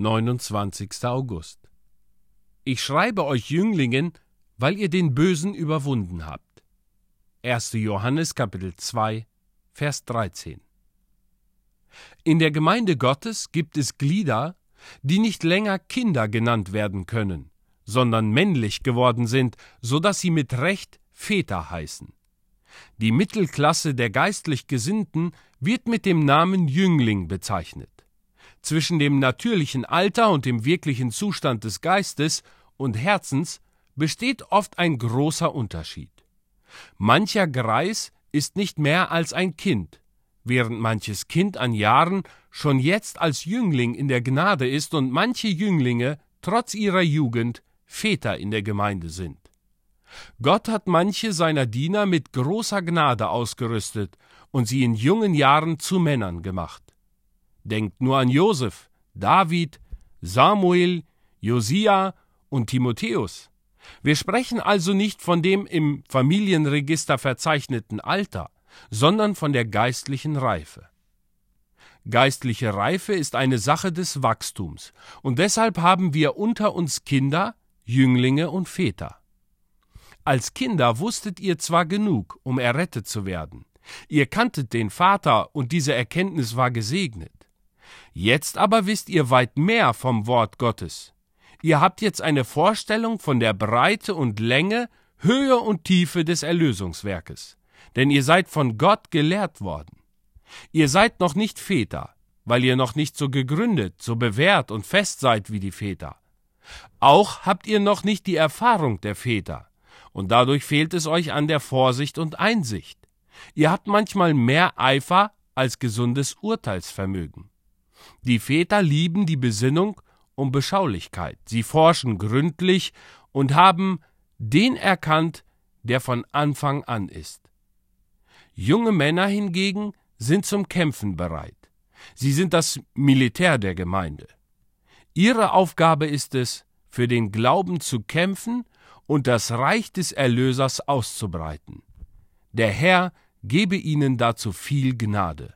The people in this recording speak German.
29. August. Ich schreibe euch Jünglingen, weil ihr den Bösen überwunden habt. 1. Johannes Kapitel 2, Vers 13. In der Gemeinde Gottes gibt es Glieder, die nicht länger Kinder genannt werden können, sondern männlich geworden sind, so dass sie mit Recht Väter heißen. Die Mittelklasse der geistlich Gesinnten wird mit dem Namen Jüngling bezeichnet. Zwischen dem natürlichen Alter und dem wirklichen Zustand des Geistes und Herzens besteht oft ein großer Unterschied. Mancher Greis ist nicht mehr als ein Kind, während manches Kind an Jahren schon jetzt als Jüngling in der Gnade ist und manche Jünglinge trotz ihrer Jugend Väter in der Gemeinde sind. Gott hat manche seiner Diener mit großer Gnade ausgerüstet und sie in jungen Jahren zu Männern gemacht. Denkt nur an Josef, David, Samuel, Josia und Timotheus. Wir sprechen also nicht von dem im Familienregister verzeichneten Alter, sondern von der geistlichen Reife. Geistliche Reife ist eine Sache des Wachstums, und deshalb haben wir unter uns Kinder, Jünglinge und Väter. Als Kinder wusstet ihr zwar genug, um errettet zu werden, ihr kanntet den Vater, und diese Erkenntnis war gesegnet. Jetzt aber wisst ihr weit mehr vom Wort Gottes. Ihr habt jetzt eine Vorstellung von der Breite und Länge, Höhe und Tiefe des Erlösungswerkes, denn ihr seid von Gott gelehrt worden. Ihr seid noch nicht Väter, weil ihr noch nicht so gegründet, so bewährt und fest seid wie die Väter. Auch habt ihr noch nicht die Erfahrung der Väter, und dadurch fehlt es euch an der Vorsicht und Einsicht. Ihr habt manchmal mehr Eifer als gesundes Urteilsvermögen. Die Väter lieben die Besinnung um Beschaulichkeit. Sie forschen gründlich und haben den erkannt, der von Anfang an ist. Junge Männer hingegen sind zum Kämpfen bereit. Sie sind das Militär der Gemeinde. Ihre Aufgabe ist es, für den Glauben zu kämpfen und das Reich des Erlösers auszubreiten. Der Herr gebe ihnen dazu viel Gnade.